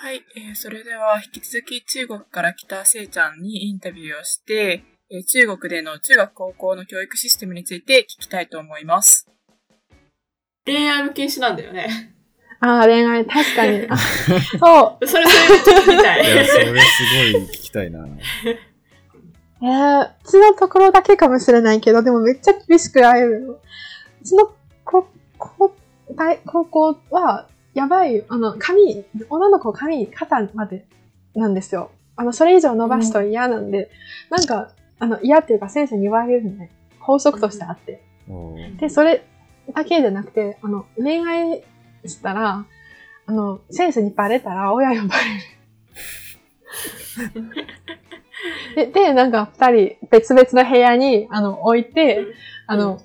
はい、えーそれでは引き続き中国から来たせいちゃんにインタビューをして、えー中国での中学高校の教育システムについて聞きたいと思います。恋愛も禁止なんだよね。ああ、恋愛、確かに。あそう。それ、それ聞きたいや、い。それすごい聞きたいな。えー、うちのところだけかもしれないけど、でもめっちゃ厳しく会えるの。うちの高校、大高校は、やばい、あの、髪、女の子髪、肩までなんですよ。あの、それ以上伸ばすと嫌なんで、なんか、あの、嫌っていうか先生に言われるのね。法則としてあって。おーで、それだけじゃなくて、あの、恋愛したら、あの、先生にバレたら親呼ばれる。で、で、なんか二人別々の部屋に、あの、置いて、あの、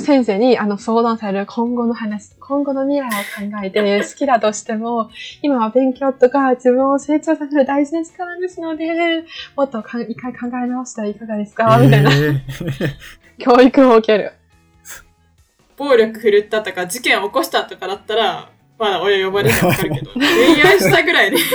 先生に、あの、相談される今後の話、今後の未来を考えて、好きだとしても、今は勉強とか自分を成長させる大事な時間ですので、もっとか一回考え直したらいかがですか、みたいなえー 教育を受ける。暴力振るったとか、事件起こしたとかだったら、まだ親呼ばれるのわかるけど、恋愛したぐらいで。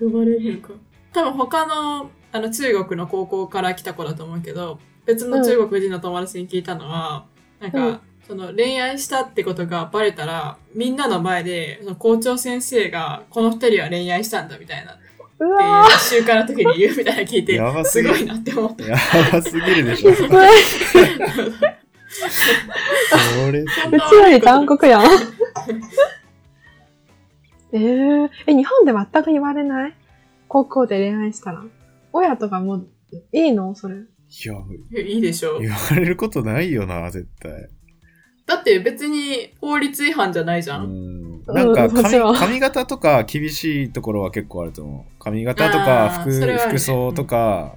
呼ばれるのか。多分他の、あの、中国の高校から来た子だと思うけど、別の中国人の友達に聞いたのは、なんか、うんその恋愛したってことがバレたら、みんなの前で、その校長先生が、この二人は恋愛したんだみたいな、うえわー、集会の時に言うみたいなの聞いてすごいなって思った。やばすぎるでしょ。うちより残酷やん。えー、え、日本で全く言われない？高校で恋愛したら。親とかも、いいの？それ。いや、いいでしょ。言われることないよな、絶対。だって別に法律違反じゃないじゃ。うん。ん。なんか髪髪型とか厳しいところは結構あると思う。髪型とか服,、ね。服装とか、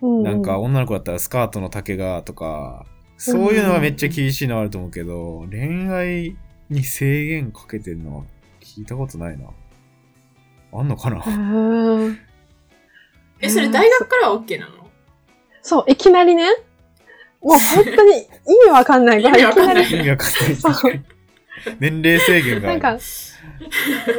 うん。なんか女の子だったらスカートの丈がとか、そういうのはめっちゃ厳しいのはあると思うけど、恋愛に制限かけてるのは聞いたことないな。あんのかな？うーん。え、それ大学からは OK なの？そう、いきなりね。もう本当に意味わかんないから、意味わかんないきなり。意味わかんない。そう年齢制限が。なんか、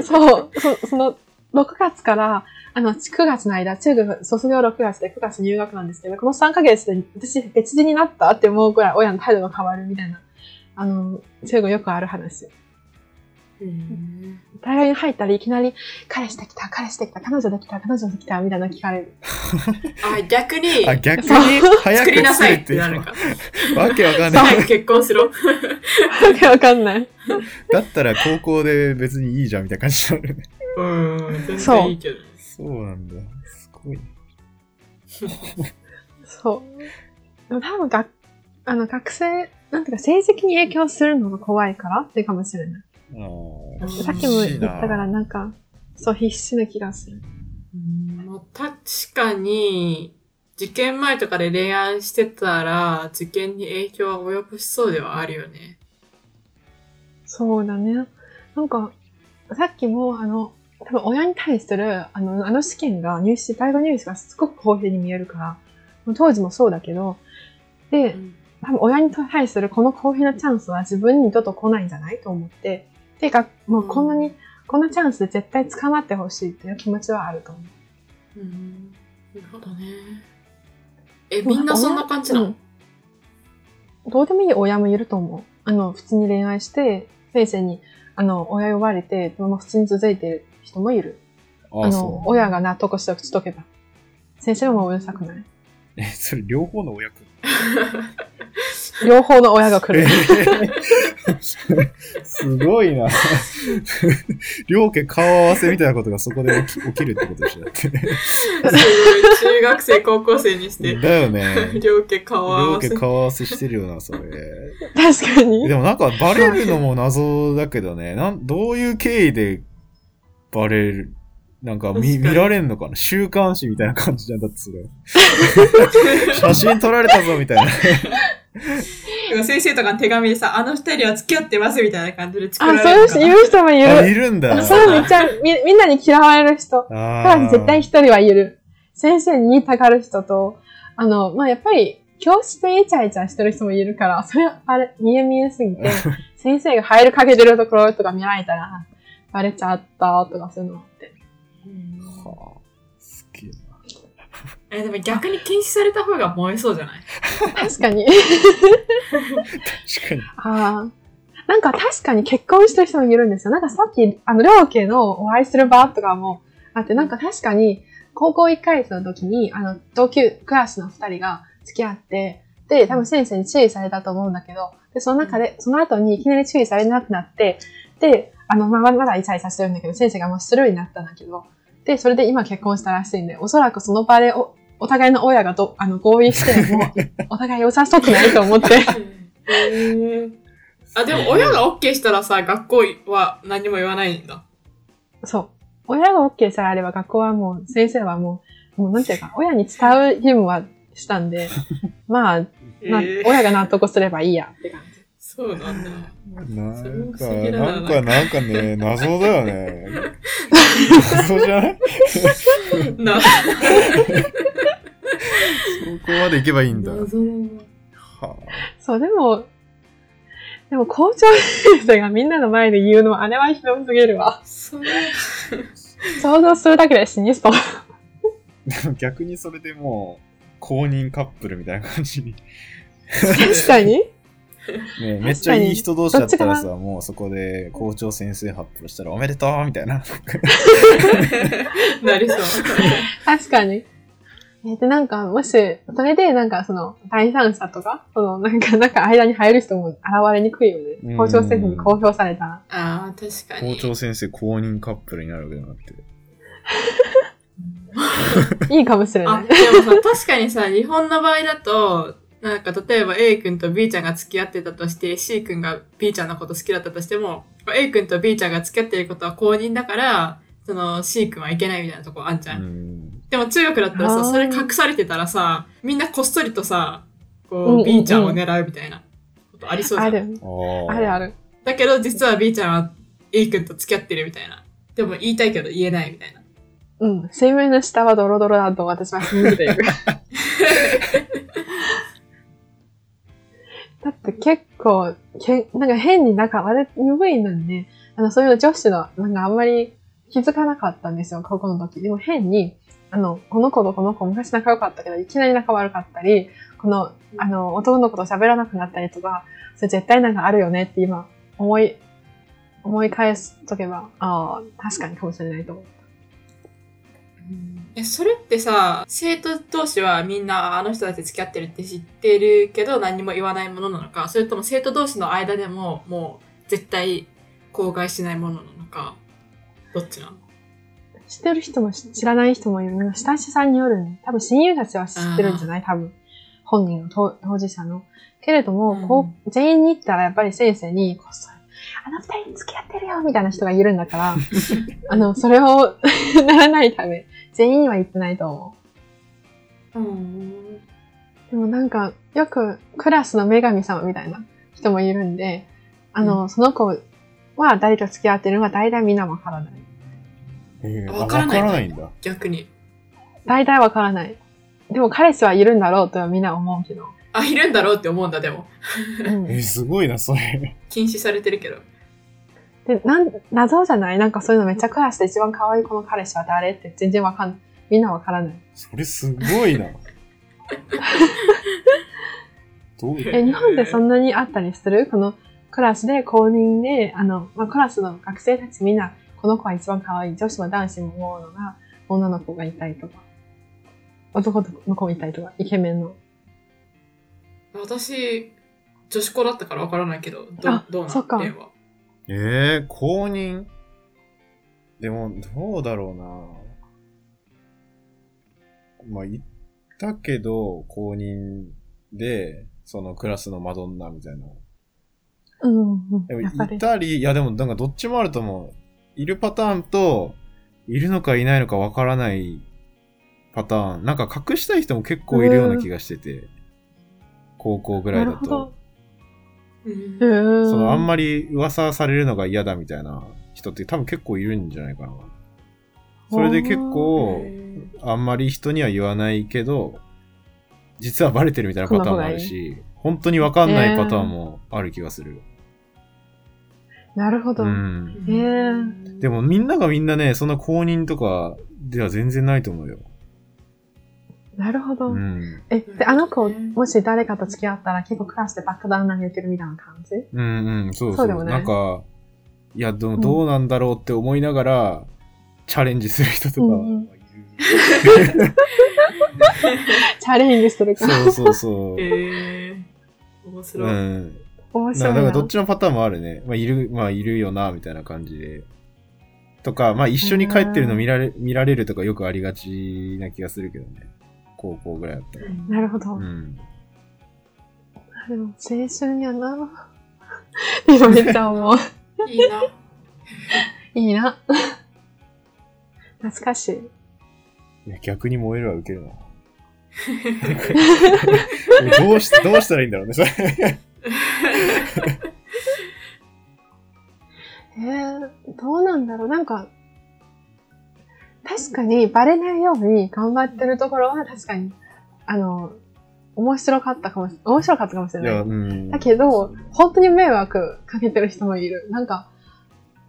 そう、そその、6月から、あの、9月の間、中学卒業6月で9月入学なんですけど、この3ヶ月で私別人になったって思うくらい親の態度が変わるみたいな、あの、中国よくある話。うん大学に入ったらいきなり、彼氏できた、彼氏できた、彼女できた、彼女できた、みたいなの聞かれる。あ、逆に、あ、逆に早く作りなさいってなるか。わけわかんない。早く結婚しろ。わけわかんない。だったら高校で別にいいじゃんみたいな感じになるね。うん、全そう然いいけど。そうなんだ。すごい。そう。でも多分が、あの、学生、なんていうか、成績に影響するのが怖いからってかもしれない。さっきも言ったから、なんか、そう、必死な気がする。うんまあ確かに、受験前とかで恋愛してたら、受験に影響は及ぼしそうではあるよね。そうだね。なんか、さっきも、あの、多分親に対する、あの、あの試験が、入試、大学入試がすごく公平に見えるから、当時もそうだけど、で、多分親に対するこの公平なチャンスは自分に二度と来ないんじゃない？と思って、ていうか、もうこんなに、こんなチャンスで絶対捕まってほしいっていう気持ちはあると思う。うん。なるほどね。え、みんなそんな感じなの、うんどうでもいい親もいると思う。あの、普通に恋愛して、先生に、あの、親呼ばれて、そのまま普通に続いてる人もいる。ああの、そう。親が納得してしとけば。先生もうるさくない？え、それ両方の親く 両方の親が来える。ー すごいな。両家顔合わせみたいなことがそこで起き起きるってことでしょだって。すごい中学生、高校生にして、だよね。両家顔合両わせ家。顔合わせしてるよな、それ。確かにで。もなんかバレるのも謎だけどね。なんどういう経緯でバレるなんか見見られんのかな？週刊誌みたいな感じじゃんだってそれ。写真撮られたぞみたいな。先生とかの手紙でさ、あの二人は付き合ってますみたいな感じで作あ、らそういう人、れるのかな言う人もいあ、る。いるんだ。それめっちゃ、み、みんなに嫌われる人。あただ絶対一人はいる。先生にたがる人と、あの、まあ、やっぱり、教室でイチャイチャしてる人もいるから、それ、あれ、見え見えすぎて、先生が入るかけてるところとか見られたら、バレちゃったとかそういうのあって。はあ。え、でも逆に禁止された方が燃えそうじゃない？確かに。確かに。ああ。なんか確かに結婚してる人もいるんですよ。なんかさっき、あの、両家のお会いする場とかもあって、なんか確かに、高校1回生の時に、あの、同級クラスの2人が付き合って、で、多分先生に注意されたと思うんだけど、で、その中で、その後にいきなり注意されなくなって、で、あの、まあ、まだイチャイチャしてるんだけど、先生がもうスルーになったんだけど、で、それで今結婚したらしいんで、おそらくその場でお、お互いの親がど、あの、合意して、もう、お互い良さそうくないと思って。へ え。あ、でも親が OK したらさ、学校は何も言わないんだ。そう。親が OK さえあれば学校はもう、先生はもう、もうなんていうか、親に伝う義務はしたんで、まあ、まあへえ、親が納得すればいいやって感じ。そうなんだ。なんか、それも不思議だななんか、なんかね、謎だよね。謎じゃない？な、そこまで行けばいいんだ。は謎だなあ、そう、でも、でも校長先生がみんなの前で言うのは、あれはひどすぎるわ。想像するだけで死にそう。でも逆にそれでもう、公認カップルみたいな感じに。確かにねめっちゃいい人同士だったらさ、もうそこで校長先生発表したらおめでとうみたいな。なりそう。確かに。えで、なんか、もし、それで、なんか、その、第三者とか、その、なんか、なんか、間に入る人も現れにくいよね。校長先生に公表されたら。ああ、確かに。校長先生公認カップルになるわけだなって。いいかもしれあ、ない。でもさ、確かにさ、日本の場合だと、なんか例えば A 君と B ちゃんが付き合ってたとして、C 君が B ちゃんのこと好きだったとしても、A 君と B ちゃんが付き合ってることは公認だから、その C 君はいけないみたいなとこあんじゃ。うんん。でも中国だったらさ、それ隠されてたらさ、みんなこっそりとさ、こう、うんうんうん B ちゃんを狙うみたいなことありそうじゃん。ある。ああるある。だけど実は B ちゃんは A 君と付き合ってるみたいな。でも言いたいけど言えないみたいな。うん。水面の下はドロドロだと私は信じている。だって結構、けなんか変になんか、私、鈍いのにね、あの、そういう女子の、なんかあんまり気づかなかったんですよ、高校の時。でも変に、あの、この子とこの子昔仲良かったけど、いきなり仲悪かったり、この、あの、男の子と喋らなくなったりとか、それ絶対なんかあるよねって今、思い、思い返すとけば、ああ、確かにかもしれないと思う。え、それってさ、生徒同士はみんなあの人たち付き合ってるって知ってるけど何にも言わないものなのか、それとも生徒同士の間でももう絶対口外しないものなのか、どっちなの？知ってる人も知らない人もいる。親しさんによるね。多分親友たちは知ってるんじゃない？多分。本人の当当事者の。けれども、うんこう、全員に行ったらやっぱり先生に、こっそり、あの二人付き合ってるよみたいな人がいるんだから、あの、それをならないため、全員には言ってないと思うん。う。でもなんか、よくクラスの女神様みたいな人もいるんで、あの、その子は誰と付き合ってるのが大体みんなわからない。えーあわわからないからないんだ。逆に。大体わからない。でも彼氏はいるんだろうとはみんな思うけど。あ、いるんだろうって思うんだ、でも。うんえーすごいな、それ。禁止されてるけど。で、なん、謎じゃない？なんかそういうのめっちゃクラスで一番可愛い子の彼氏は誰って全然わかんない。みんなわからない。それすごいな。どうえ、日本でそんなにあったりする？このクラスで公認で、あの、まあ、クラスの学生たちみんな、この子は一番可愛い。女子も男子も思うのが、女の子がいたりとか、男の子もいたりとか、イケメンの。私、女子校だったからわからないけど、どあどうなの？例は。えー、公認？でも、どうだろうな。まあ、言ったけど、公認で、そのクラスのマドンナみたいな。うん、うんでも、やっぱりい。たり、いやでも、なんかどっちもあると思う。いるパターンと、いるのかいないのかわからないパターン。なんか隠したい人も結構いるような気がしてて。高校ぐらいだと。そのあんまり噂されるのが嫌だみたいな人って多分結構いるんじゃないかな。それで結構、あんまり人には言わないけど、実はバレてるみたいなパターンもあるし、本当にわかんないパターンもある気がする。なるほど。うん。えーでもみんながみんなね、そんな公認とかでは全然ないと思うよ。なるほど。うん。え、で、あの子、もし誰かと付き合ったら結構クラスで爆弾投げてるみたいな感じ？うんうん、そうそう。そうでもないなんか、いや、でもどうなんだろうって思いながら、チャレンジする人とか、うんうん チャレンジするから。そうそうそう。へえ。面う白い。ん。な面白いな。だからどっちのパターンもあるね。まあ、いる、まあ、いるよな、みたいな感じで。とか、まあ、一緒に帰ってるの見られ、見られるとかよくありがちな気がするけどね。高校ぐらいだったら。なるほど。うん。でも、青春やな。今めっちゃ思う。いいな。いいな。懐かしい。いや、逆に燃えるは受けるな。どうし、どうしたらいいんだろうね、それ。えー、どうなんだろう。なんか、確かにバレないように頑張ってるところは確かに、あの、面白かったかもし、面白かったかもしれない。うん。だけど、本当に迷惑かけてる人もいる。なんか、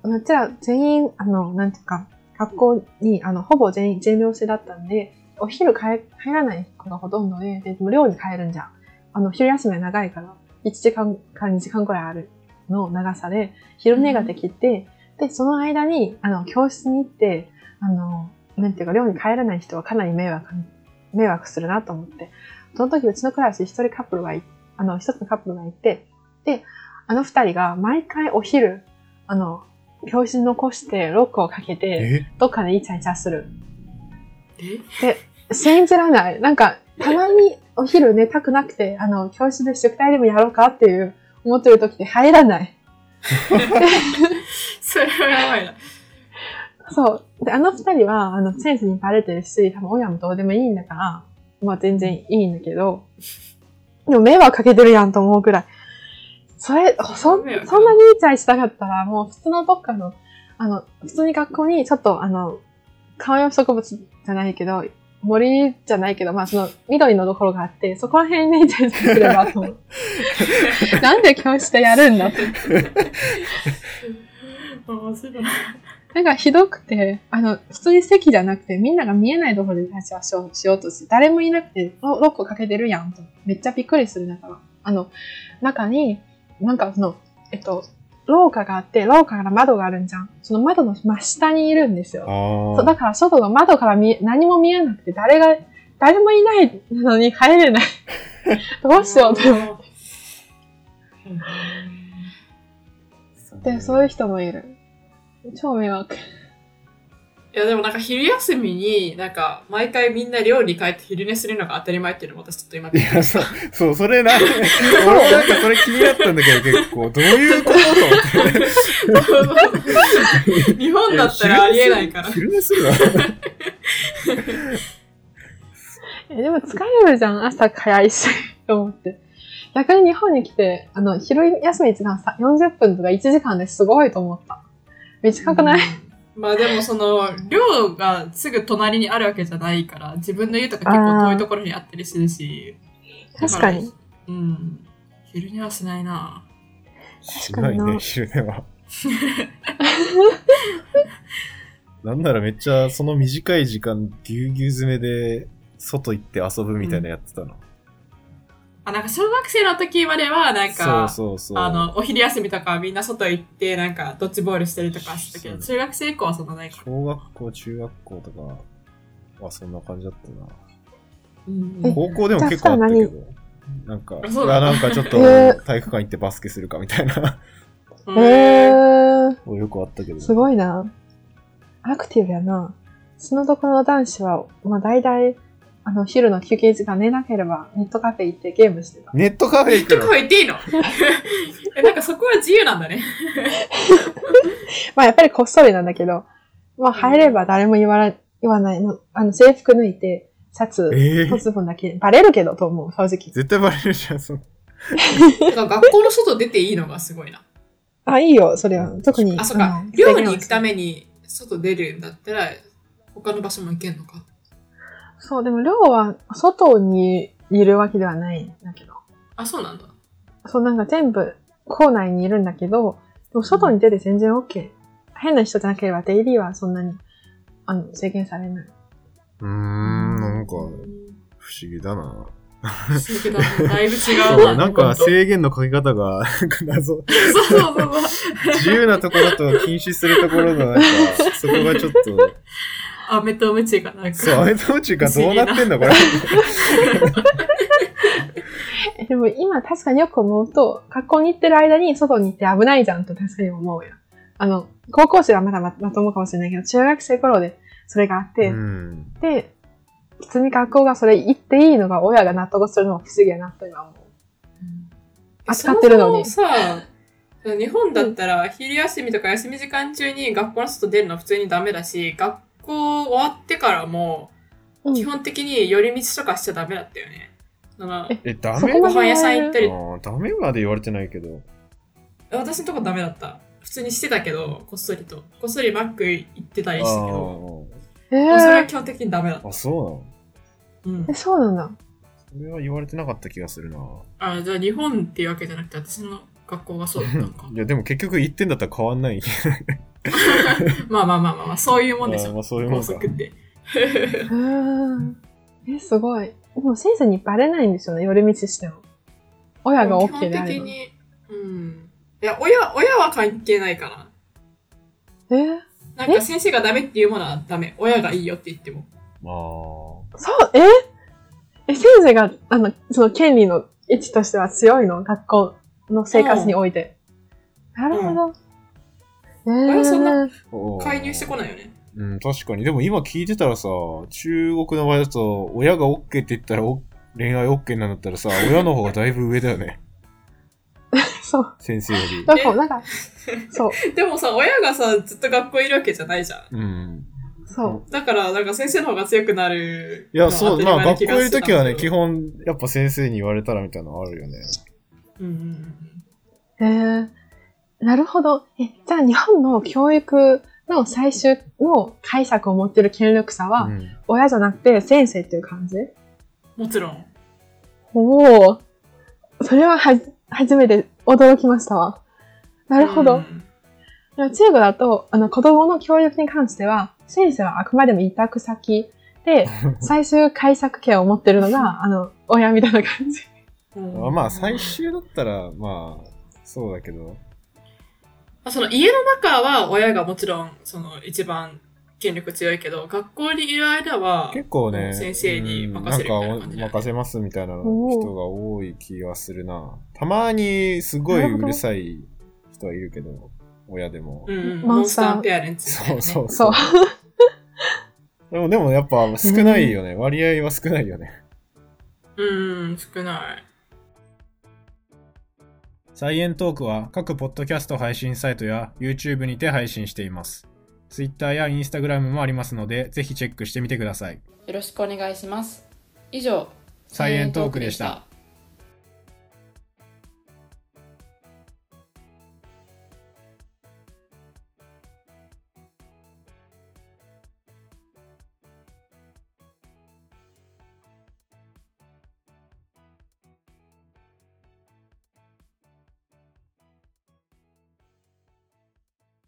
うちら全員、あの、なんていうか、学校に、あの、ほぼ全員、全寮制だったんで、お昼帰入らない子がほとんどで、で、でも寮に帰るんじゃん。あの、昼休みは長いから、1時間から2時間くらいあるの長さで、昼寝ができて、で、その間に、あの、教室に行って、あの、なんていうか、寮に帰らない人はかなり迷惑、迷惑するなと思って。その時、うちのクラスに一人カップルがい、あの、一つのカップルがいて、で、あの二人が毎回お昼、あの、教室に残してロックをかけて、え？どっかでイチャイチャする。え？信じられない。なんか、たまにお昼寝たくなくて、あの、教室で宿題でもやろうかっていう思ってる時って入らない。それはやばいな。そう。で、あの二人は、あの、先生にバレてるし、多分親もどうでもいいんだから、まあ全然いいんだけど、でも迷惑かけてるやんと思うくらい。それ、そそんなにイチャイしたかったら、もう普通のどっかの、あの、普通に学校にちょっと、あの、観葉植物じゃないけど、森じゃないけど、まあその緑のところがあって、そこら辺にイチャイチャすればと思う。なんで教室でやるんだ？って。面白い。なんかひどくて、あの、普通に席じゃなくて、みんなが見えないところで立ち話をしようとして、誰もいなくて、ロロックかけてるやんと。めっちゃびっくりするだから。あの、中に、なんかその、えっと、廊下があって、廊下から窓があるんじゃん。その窓の真下にいるんですよ。あそうだから外の窓から見え、何も見えなくて、誰が、誰もいないのに入れない。どうしようと思って、そういう人もいる。超迷惑。いやでもなんか昼休みになんか毎回みんな寮に帰って昼寝するのが当たり前っていうのも私ちょっと今いや、そう、そう、それな、俺もなんかそれ気になったんだけど、結構、どういうことと思って。日本だったらありえないから。昼寝するわ。え、でも疲れるじゃん、朝早いし、と思って。逆に日本に来て、あの、昼休み時間さ40分とか1時間ですごいと思った。短くない、まあでもその寮がすぐ隣にあるわけじゃないから自分の家とか結構遠いところにあったりするし確かに。うん昼寝はしないなしなないね、昼寝は。なんならめっちゃその短い時間ぎゅうぎゅう詰めで外行って遊ぶみたいなやってたの。あなんか小学生の時まではなんかそうそうそう。あのお昼休みとかみんな外行ってなんかドッジボールしてるとかしてたけど中学生以降はそんなないから小学校、中学校とかはそんな感じだったな。うんえ高校でも結構あったけど。なんか、あそうなんだいやなんかちょっとえー体育館行ってバスケするかみたいな、うんへー、よくあったけど。すごいな。アクティブやな。そのところの男子は、まあ大体、あの、昼の休憩時間寝なければ、ネットカフェ行ってゲームしてた。ネットカフェ行くの？とか言っていいの？えなんかそこは自由なんだね まあやっぱりこっそりなんだけど、まあ入れば誰も言わない、言わないの。あの、制服脱いて、シャツ、えー？とズボンだけ、バレるけどと思う、正直。絶対バレるじゃん、その。学校の外出ていいのがすごいなあ、いいよ、それは。特に。あそっかうん寮に行くために外出るんだったら他の場所も行けんのかそう、でも寮は外にいるわけではないんだけど。あそうなんだそう、なんか全部校内にいるんだけど、でも外に出て全然 OK。変な人じゃなければ、デイリーはそんなに、あの、制限されない。うーん、なんか、不うん思議だな。不思議だねだいぶ違うそうな。なんか制限のかけ方が、なんか謎。そうそうそうそう。自由なところと禁止するところの、なんか、そこがちょっと、飴とムチがなんか。そう、アメトーチがどうなってんだ、これ。え でも今確かによく思うと、学校に行ってる間に外に行って危ないじゃんと確かに思うよ。あの、高校生はまだままともかもしれないけど、中学生頃でそれがあって、うん。で、普通に学校がそれ行っていいのが親が納得するのは不思議やなと今思う。扱ってるのにそもそもさ、日本だったら昼休みとか休み時間中に学校の外出るの普通にダメだし、学校終わってからもうん基本的に寄り道とかしちゃダメだったよね。ええ、ダメご飯屋さん行ったり、ダメまで言われてないけど。私のとこダメだった。普通にしてたけど、こっそりと。こっそりマック行ってたりしたけど、それはー、基本的にダメだったあそうなの？うんえ、。そうなんだ。それは言われてなかった気がするな。あ、じゃあ日本っていうわけじゃなくて、私の学校がそうだったのか い。や、でも結局言ってんだったら変わんない。まあまあまあまあまあ、そういうもんでしょ。まあそういうもんかえ、すごい。でも先生にバレないんですよね、寄り道しても。親が基 OK 本であれば。的に、うん。いや、親、親は関係ないかな。え？ーなんか先生がダメっていうものはダメ。親がいいよって言っても。まあ。そう、え？え、先生が、あの、その権利の位置としては強いの？学校の生活において。なるほど。え親はそんな介入してこないよね。うん、確かに。でも今聞いてたらさ、中国の場合だと、親が OK って言ったらお恋愛 OK なんだったらさ、親の方がだいぶ上だよね。そう。先生より。だから、なんか、そう、でもさ、親がさ、ずっと学校いるわけじゃないじゃん。うん。そう。だから、なんか先生の方が強くなる。いや、そう、まあ学校いるときはね、基本。本、やっぱ先生に言われたらみたいなのあるよね。うんうんえー、なるほど。え、じゃあ日本の教育の最終の解釈を持ってる権力者は、うん。親じゃなくて先生っていう感じ？うん。もちろん。おお。それははじ、初めて驚きましたわ。なるほど。うん中国だと、あの、子供の教育に関しては、先生はあくまでも委託先で、最終解釈権を持ってるのが、あの、親みたいな感じ。うんあまあ、最終だったら、まあ、そうだけど。その家の中は親がもちろん、その一番権力強いけど、学校にいる間は、結構ね、先生に任せるみたいな任せますみたいな人が多い気がするな。たまにすごいうるさい人はいるけど、親でも。うんうん、モンスターペアレンツ、そうそうそう。。でも、でもやっぱ少ないよね。割合は少ないよね。うん、少ない。サイエントークは各ポッドキャスト配信サイトや YouTube にて配信しています。Twitter や Instagram もありますので、ぜひチェックしてみてください。よろしくお願いします。以上、サイエントークでした。